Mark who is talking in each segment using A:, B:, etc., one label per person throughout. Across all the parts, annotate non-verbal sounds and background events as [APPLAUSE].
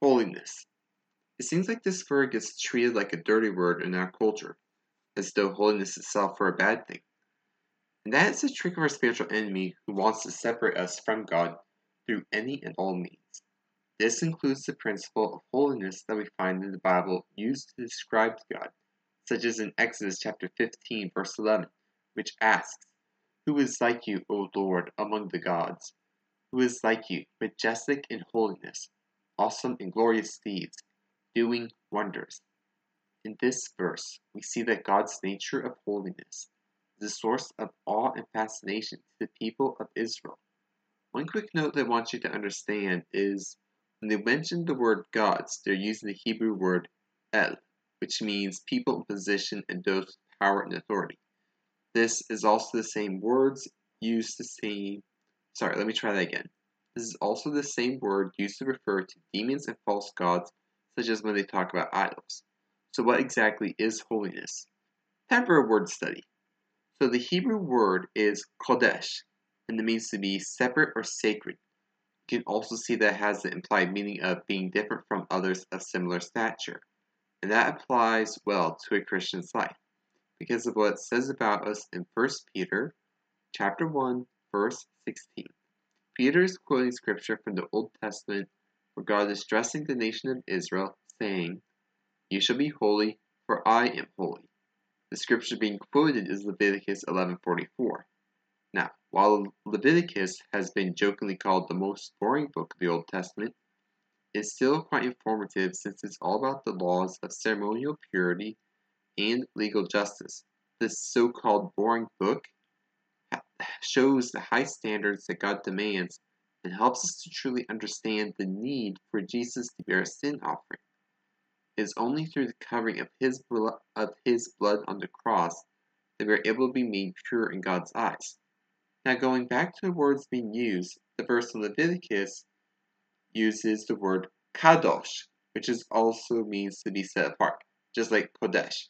A: Holiness. It seems like this word gets treated like a dirty word in our culture, as though holiness itself were a bad thing. And that is the trick of our spiritual enemy who wants to separate us from God through any and all means. This includes the principle of holiness that we find in the Bible used to describe God, such as in Exodus chapter 15, verse 11, which asks, Who is like you, O Lord, among the gods? Who is like you, majestic in holiness, awesome and glorious deeds, doing wonders? In this verse, we see that God's nature of holiness is a source of awe and fascination to the people of Israel. One quick note that I want you to understand is when they mention the word gods, they're using the Hebrew word El, which means people in position and those with power and authority. This is also the same words used to say, sorry, let me try that again. This is also the same word used to refer to demons and false gods, such as when they talk about idols. So, what exactly is holiness? Time for a word study. So, the Hebrew word is kodesh, and it means to be separate or sacred. You can also see that has the implied meaning of being different from others of similar stature. And that applies well to a Christian's life because of what it says about us in 1 Peter chapter 1 verse 16. Peter is quoting scripture from the Old Testament God is addressing the nation of Israel saying, "You shall be holy, for I am holy." The scripture being quoted is Leviticus 11:44. Now, while Leviticus has been jokingly called the most boring book of the Old Testament, it's still quite informative since it's all about the laws of ceremonial purity and legal justice. This so called boring book shows the high standards that God demands and helps us to truly understand the need for Jesus to be our sin offering. It is only through the covering of his, blood, of his blood on the cross that we are able to be made pure in God's eyes. Now, going back to the words being used, the verse in Leviticus uses the word kadosh, which is also means to be set apart, just like kodesh.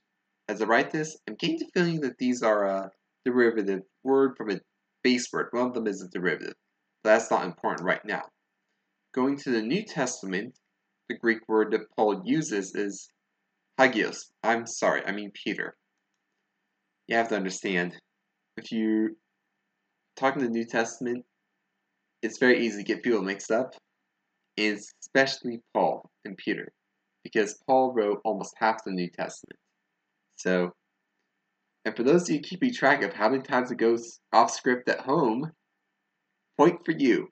A: As I write this, I'm getting the feeling that these are a derivative word from a base word. One of them is a derivative. That's not important right now. Going to the New Testament, the Greek word that Paul uses is hagios. I'm sorry, I mean Peter. You have to understand, if you talking the New Testament, it's very easy to get people mixed up, and especially Paul and Peter, because Paul wrote almost half the New Testament. So, and for those of you keeping track of how many times it goes off script at home, point for you.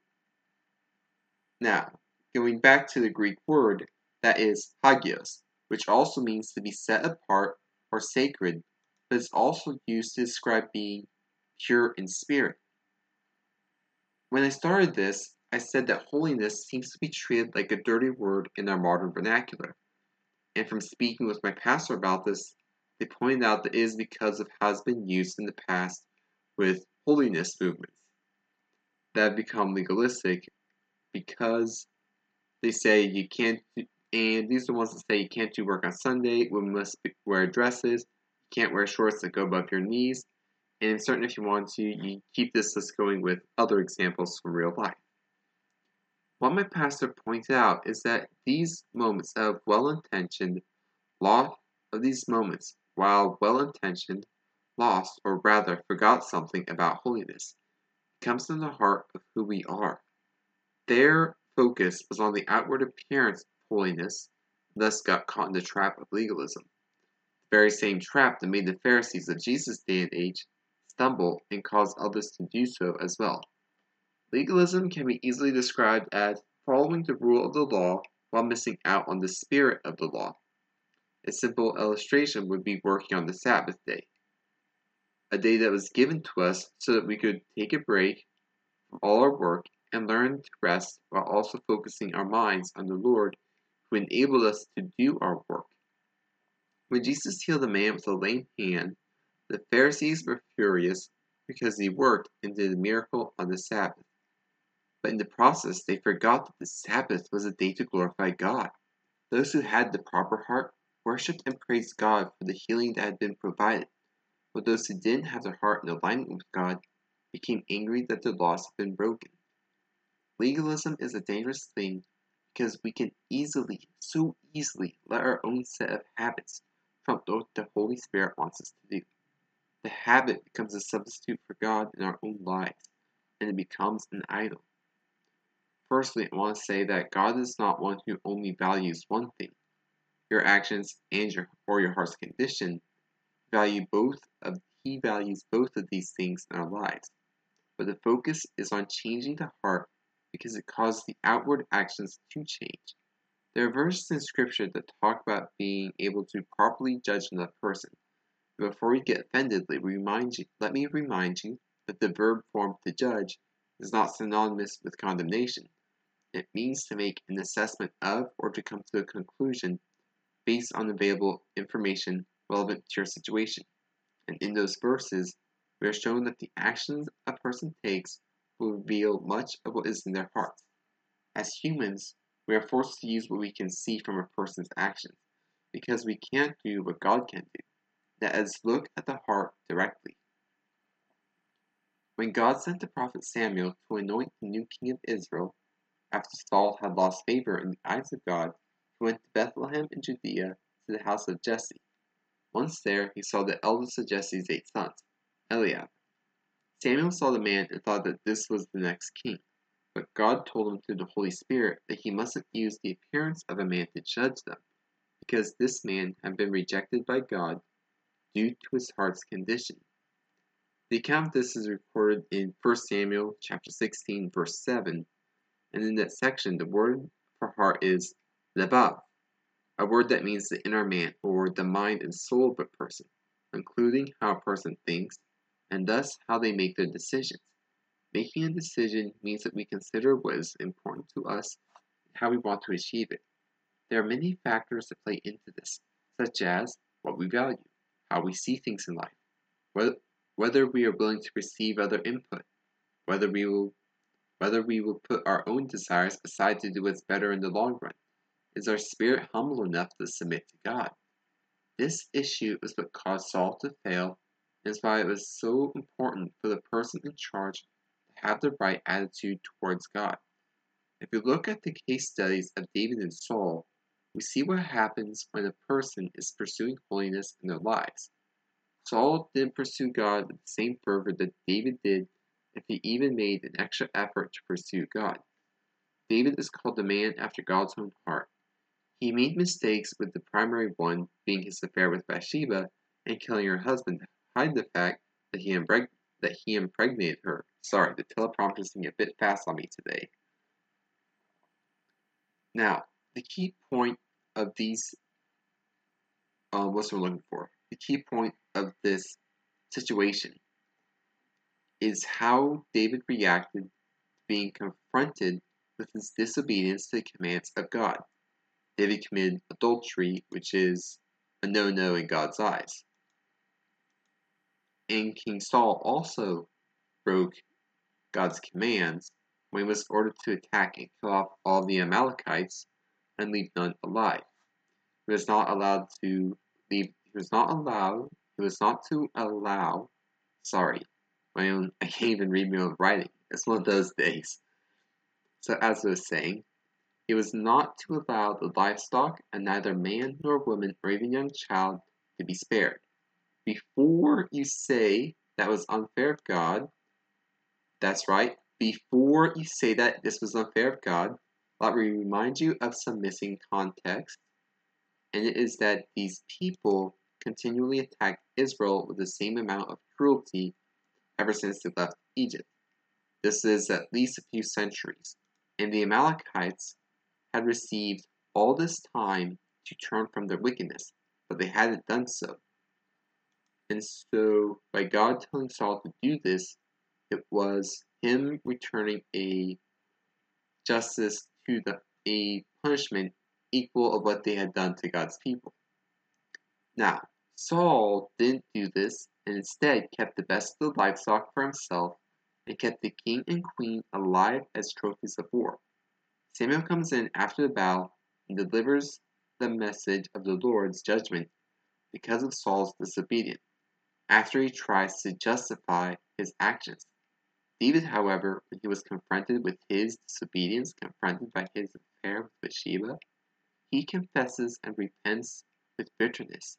A: Now, going back to the Greek word, that is hagios, which also means to be set apart or sacred, but is also used to describe being pure in spirit. When I started this, I said that holiness seems to be treated like a dirty word in our modern vernacular. And from speaking with my pastor about this, they pointed out that it is because of how it's been used in the past with holiness movements that have become legalistic because they say you can't, and these are the ones that say you can't do work on Sunday, women must wear dresses, you can't wear shorts that go above your knees, and certain if you want to, you keep this list going with other examples from real life. What my pastor pointed out is that these moments of well-intentioned law of these moments, while well-intentioned, lost or rather forgot something about holiness, It comes from the heart of who we are. Their focus was on the outward appearance of holiness, thus got caught in the trap of legalism. The very same trap that made the Pharisees of Jesus' day and age stumble and cause others to do so as well. Legalism can be easily described as following the rule of the law while missing out on the spirit of the law. A simple illustration would be working on the Sabbath day, a day that was given to us so that we could take a break from all our work and learn to rest while also focusing our minds on the Lord who enabled us to do our work. When Jesus healed a man with a lame hand, the Pharisees were furious because he worked and did a miracle on the Sabbath. But in the process, they forgot that the Sabbath was a day to glorify God. Those who had the proper heart worshipped and praised God for the healing that had been provided, but those who didn't have their heart in alignment with God became angry that their laws had been broken. Legalism is a dangerous thing because we can easily, so easily, let our own set of habits trump what the Holy Spirit wants us to do. The habit becomes a substitute for God in our own lives, and it becomes an idol. Firstly, I want to say that God is not one who only values one thing. Your actions and your or your heart's condition value both of he values both of these things in our lives. But the focus is on changing the heart because it causes the outward actions to change. There are verses in scripture that talk about being able to properly judge another person. Before you get offended, let remind you, let me remind you that the verb form to judge is not synonymous with condemnation. It means to make an assessment of or to come to a conclusion based on available information relevant to your situation. And in those verses, we are shown that the actions a person takes will reveal much of what is in their heart. As humans, we are forced to use what we can see from a person's actions, because we can't do what God can do. That is, look at the heart directly. When God sent the prophet Samuel to anoint the new king of Israel, after Saul had lost favor in the eyes of God, he went to Bethlehem in Judea to the house of Jesse. Once there, he saw the eldest of Jesse's eight sons, Eliab. Samuel saw the man and thought that this was the next king. But God told him through the Holy Spirit that he mustn't use the appearance of a man to judge them, because this man had been rejected by God due to his heart's condition. The account of this is recorded in 1 Samuel chapter 16, verse 7, and in that section, the word for heart is levav, a word that means the inner man or the mind and soul of a person, including how a person thinks and thus how they make their decisions. Making a decision means that we consider what is important to us and how we want to achieve it. There are many factors that play into this, such as what we value, how we see things in life, whether, we are willing to receive other input, whether we will whether we will put our own desires aside to do what's better in the long run. Is our spirit humble enough to submit to God? This issue is what caused Saul to fail, and is why it was so important for the person in charge to have the right attitude towards God. If we look at the case studies of David and Saul, we see what happens when a person is pursuing holiness in their lives. Saul didn't pursue God with the same fervor that David did if he even made an extra effort to pursue God. David is called the man after God's own heart. He made mistakes with the primary one being his affair with Bathsheba and killing her husband to hide the fact that he, impreg- that he impregnated her. Sorry, the teleprompter is being a bit fast on me today. Now, the key point of these, uh, what's we're looking for? The key point of this situation is how David reacted to being confronted with his disobedience to the commands of God. David committed adultery, which is a no no in God's eyes. And King Saul also broke God's commands when he was ordered to attack and kill off all the Amalekites and leave none alive. He was not allowed to leave, he was not allowed, he was not to allow, sorry, my own, [LAUGHS] I can't even read my own writing. It's one of those days. So, as I was saying, it was not to allow the livestock and neither man nor woman or even young child to be spared. Before you say that was unfair of God, that's right, before you say that this was unfair of God, let me remind you of some missing context, and it is that these people continually attacked Israel with the same amount of cruelty ever since they left Egypt. This is at least a few centuries, and the Amalekites had received all this time to turn from their wickedness, but they hadn't done so. And so, by God telling Saul to do this, it was him returning a justice to the a punishment equal of what they had done to God's people. Now, Saul didn't do this and instead kept the best of the livestock for himself and kept the king and queen alive as trophies of war. Samuel comes in after the battle and delivers the message of the Lord's judgment because of Saul's disobedience, after he tries to justify his actions. David, however, when he was confronted with his disobedience, confronted by his affair with Bathsheba, he confesses and repents with bitterness.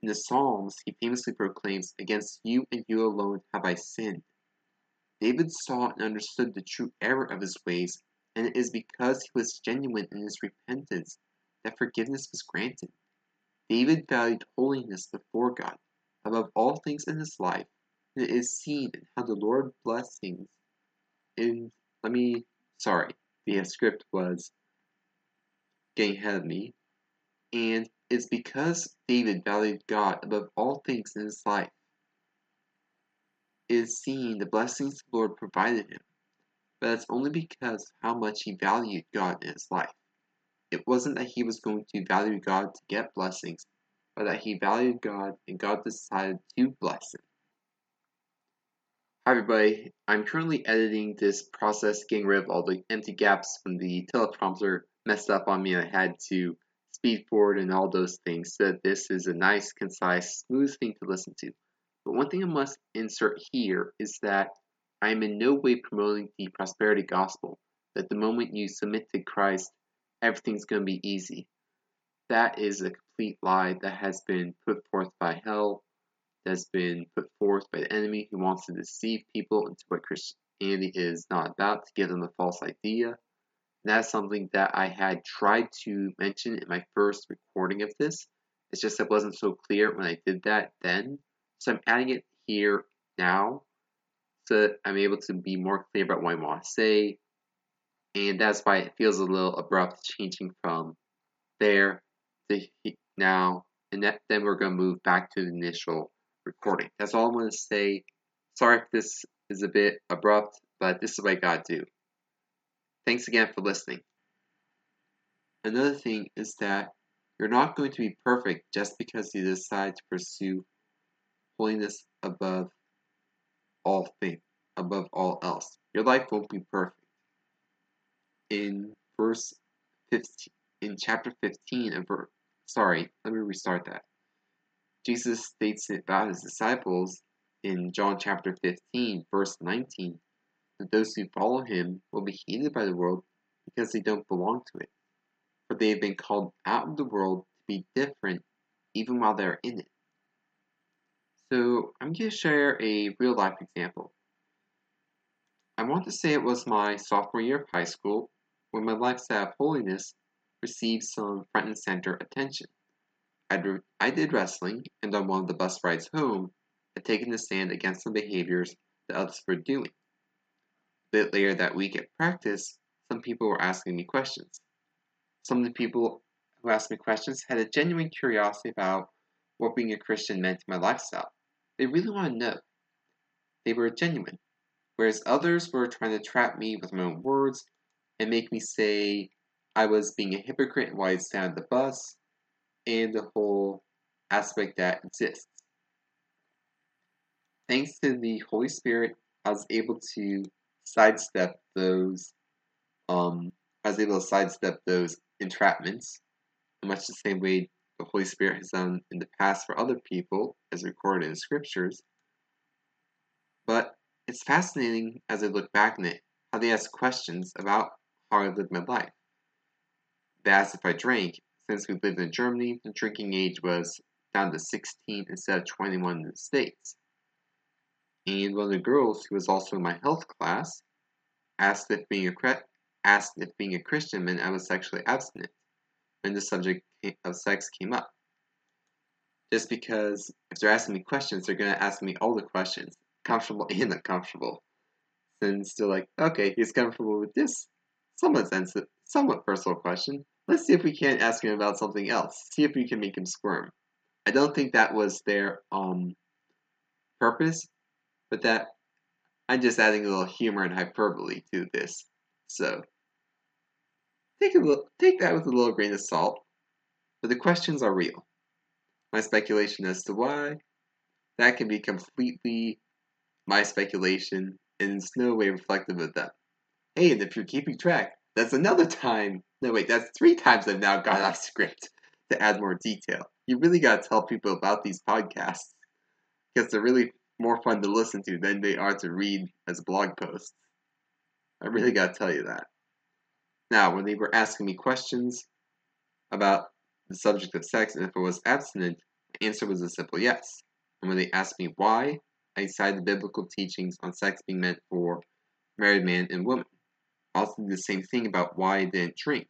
A: In the Psalms, he famously proclaims, Against you and you alone have I sinned. David saw and understood the true error of his ways, and it is because he was genuine in his repentance that forgiveness was granted. David valued holiness before God above all things in his life, and it is seen in how the Lord blessings in let me sorry, the script was getting ahead of me. And it's because David valued God above all things in his life. It is seen the blessings the Lord provided him, but that's only because how much he valued God in his life. It wasn't that he was going to value God to get blessings, but that he valued God and God decided to bless him. Hi everybody, I'm currently editing this process, getting rid of all the empty gaps when the teleprompter messed up on me I had to speed forward and all those things so that this is a nice, concise, smooth thing to listen to. But one thing I must insert here is that I am in no way promoting the prosperity gospel, that the moment you submit to Christ, everything's going to be easy. That is a complete lie that has been put forth by hell that's been put forth by the enemy who wants to deceive people into what Christianity is not about, to give them a false idea. That's something that I had tried to mention in my first recording of this. It's just that it wasn't so clear when I did that then. So I'm adding it here now so I'm able to be more clear about what I want to say. And that's why it feels a little abrupt changing from there to now. And that, then we're going to move back to the initial recording. That's all I'm going to say. Sorry if this is a bit abrupt, but this is what I got to do. Thanks again for listening. Another thing is that you're not going to be perfect just because you decide to pursue holiness above all things, above all else. Your life won't be perfect. In verse 15, in chapter 15 of verse, sorry, let me restart that. Jesus states about his disciples in John chapter 15, verse 19, that those who follow him will be hated by the world because they don't belong to it. For they have been called out of the world to be different even while they're in it. So I'm going to share a real life example. I want to say it was my sophomore year of high school when my lifestyle of holiness received some front and center attention. I did wrestling, and on one of the bus rides home, had taken a stand against some behaviors that others were doing. A bit later that week at practice, some people were asking me questions. Some of the people who asked me questions had a genuine curiosity about what being a Christian meant to my lifestyle. They really wanted to know. They were genuine, whereas others were trying to trap me with my own words and make me say I was being a hypocrite while I sat on the bus and the whole aspect that exists. Thanks to the Holy Spirit, I was able to sidestep those. Um, I was able to sidestep those entrapments, in much the same way the Holy Spirit has done in the past for other people, as recorded in scriptures. But it's fascinating as I look back on it how they ask questions about how I lived my life. They asked if I drank, since we lived in Germany, the drinking age was down to 16 instead of 21 in the States. And one of the girls, who was also in my health class, asked if being a asked if being a Christian meant I was sexually abstinent when the subject of sex came up. Just because if they're asking me questions, they're going to ask me all the questions, comfortable [LAUGHS] and uncomfortable. Since they're like, okay, he's comfortable with this somewhat sensitive, somewhat personal question. Let's see if we can't ask him about something else. See if we can make him squirm. I don't think that was their um purpose, but that I'm just adding a little humor and hyperbole to this. So take a little, take that with a little grain of salt. But the questions are real. My speculation as to why that can be completely my speculation and it's no way reflective of them. Hey, and if you're keeping track, that's another time. No, wait, that's three times I've now gone off script to add more detail. You really got to tell people about these podcasts because they're really more fun to listen to than they are to read as blog posts. I really gotta tell you that. Now, when they were asking me questions about the subject of sex and if it was abstinent, the answer was a simple yes. And when they asked me why, I cited the biblical teachings on sex being meant for married man and woman. I also did the same thing about why I didn't drink,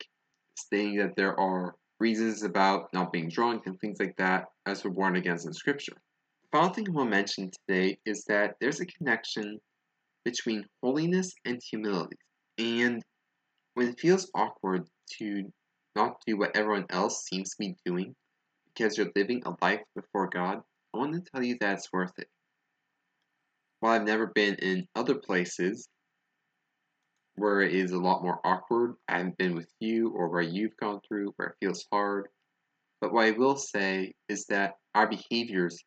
A: stating that there are reasons about not being drunk and things like that as we're warned against in Scripture. The final thing I to mention today is that there's a connection between holiness and humility. And when it feels awkward to not do what everyone else seems to be doing because you're living a life before God, I want to tell you that it's worth it. While I've never been in other places where it is a lot more awkward, I haven't been with you or where you've gone through where it feels hard. But what I will say is that our behaviors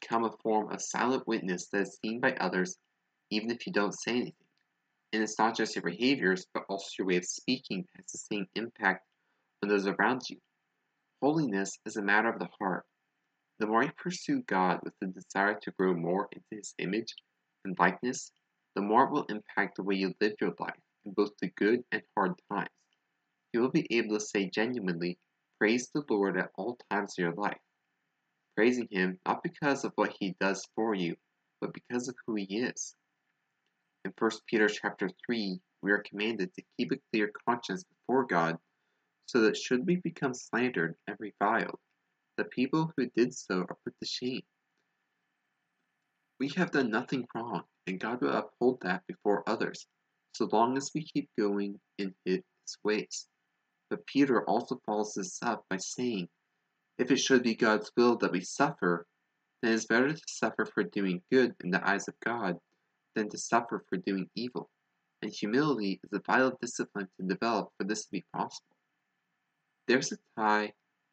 A: become a form of silent witness that is seen by others even if you don't say anything. And it's not just your behaviors, but also your way of speaking has the same impact on those around you. Holiness is a matter of the heart. The more you pursue God with the desire to grow more into His image and likeness, the more it will impact the way you live your life in both the good and hard times. You will be able to say genuinely, Praise the Lord at all times of your life. Praising Him not because of what He does for you, but because of who He is. In 1 Peter chapter 3, we are commanded to keep a clear conscience before God, so that should we become slandered and reviled, the people who did so are put to shame. We have done nothing wrong, and God will uphold that before others, so long as we keep going in His ways. But Peter also follows this up by saying, If it should be God's will that we suffer, then it is better to suffer for doing good in the eyes of God than to suffer for doing evil, and humility is a vital discipline to develop for this to be possible. There's a tie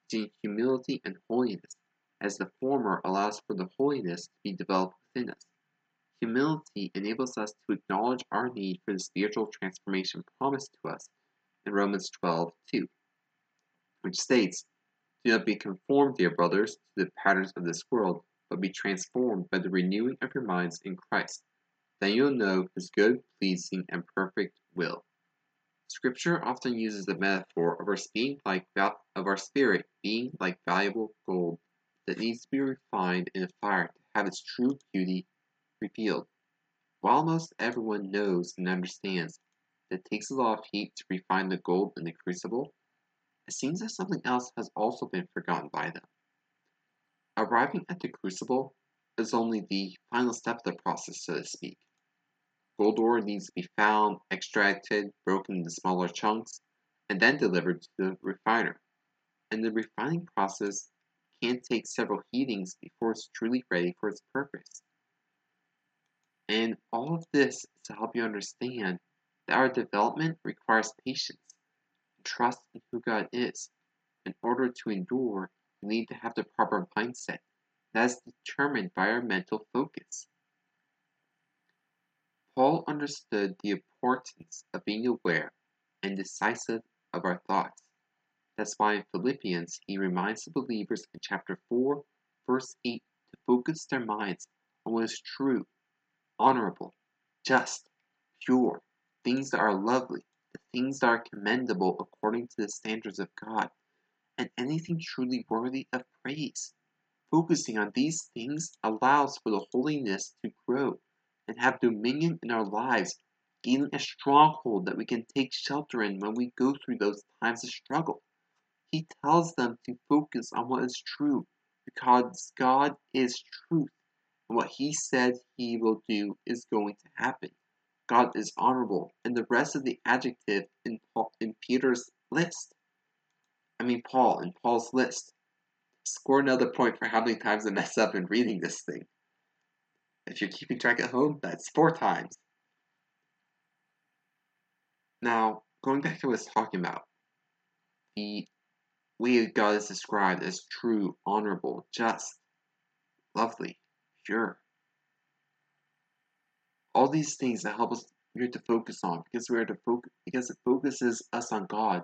A: between humility and holiness, as the former allows for the holiness to be developed within us. Humility enables us to acknowledge our need for the spiritual transformation promised to us in Romans 12 2, which states, Do not be conformed, dear brothers, to the patterns of this world, but be transformed by the renewing of your minds in Christ then you'll know his good, pleasing, and perfect will. Scripture often uses the metaphor of our being like of our spirit being like valuable gold that needs to be refined in a fire to have its true beauty revealed. While most everyone knows and understands that it takes a lot of heat to refine the gold in the crucible, it seems that something else has also been forgotten by them. Arriving at the crucible is only the final step of the process, so to speak. Gold ore needs to be found, extracted, broken into smaller chunks, and then delivered to the refiner. And the refining process can take several heatings before it's truly ready for its purpose. And all of this is to help you understand that our development requires patience and trust in who God is. In order to endure, we need to have the proper mindset that is determined by our mental focus. Paul understood the importance of being aware and decisive of our thoughts. That's why in Philippians he reminds the believers in chapter 4, verse 8 to focus their minds on what is true, honorable, just, pure, things that are lovely, the things that are commendable according to the standards of God, and anything truly worthy of praise. Focusing on these things allows for the holiness to grow and have dominion in our lives, gaining a stronghold that we can take shelter in when we go through those times of struggle. He tells them to focus on what is true because God is truth, and what He said He will do is going to happen. God is honorable, and the rest of the adjective in, Paul, in Peter's list. I mean, Paul, in Paul's list. Score another point for how many times I mess up in reading this thing. If you're keeping track at home, that's four times. Now, going back to what I was talking about, the way God is described as true, honorable, just, lovely, pure. All these things that help us we are to focus on because we are to focus because it focuses us on God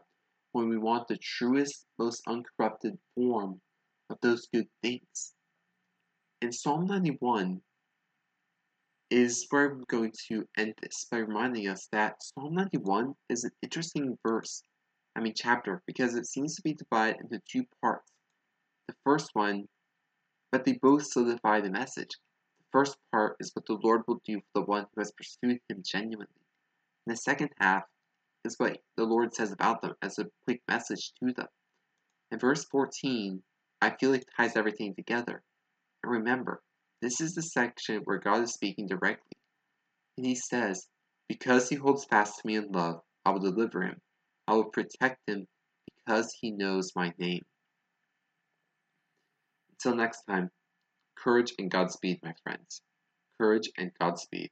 A: when we want the truest, most uncorrupted form of those good things. In Psalm 91, is where I'm going to end this by reminding us that Psalm 91 is an interesting verse, I mean chapter, because it seems to be divided into two parts. The first one, but they both solidify the message. The first part is what the Lord will do for the one who has pursued him genuinely. And the second half is what the Lord says about them as a quick message to them. And verse 14, I feel like ties everything together. And remember, this is the section where God is speaking directly. And he says, Because he holds fast to me in love, I will deliver him. I will protect him because he knows my name. Until next time, courage and Godspeed, my friends. Courage and Godspeed.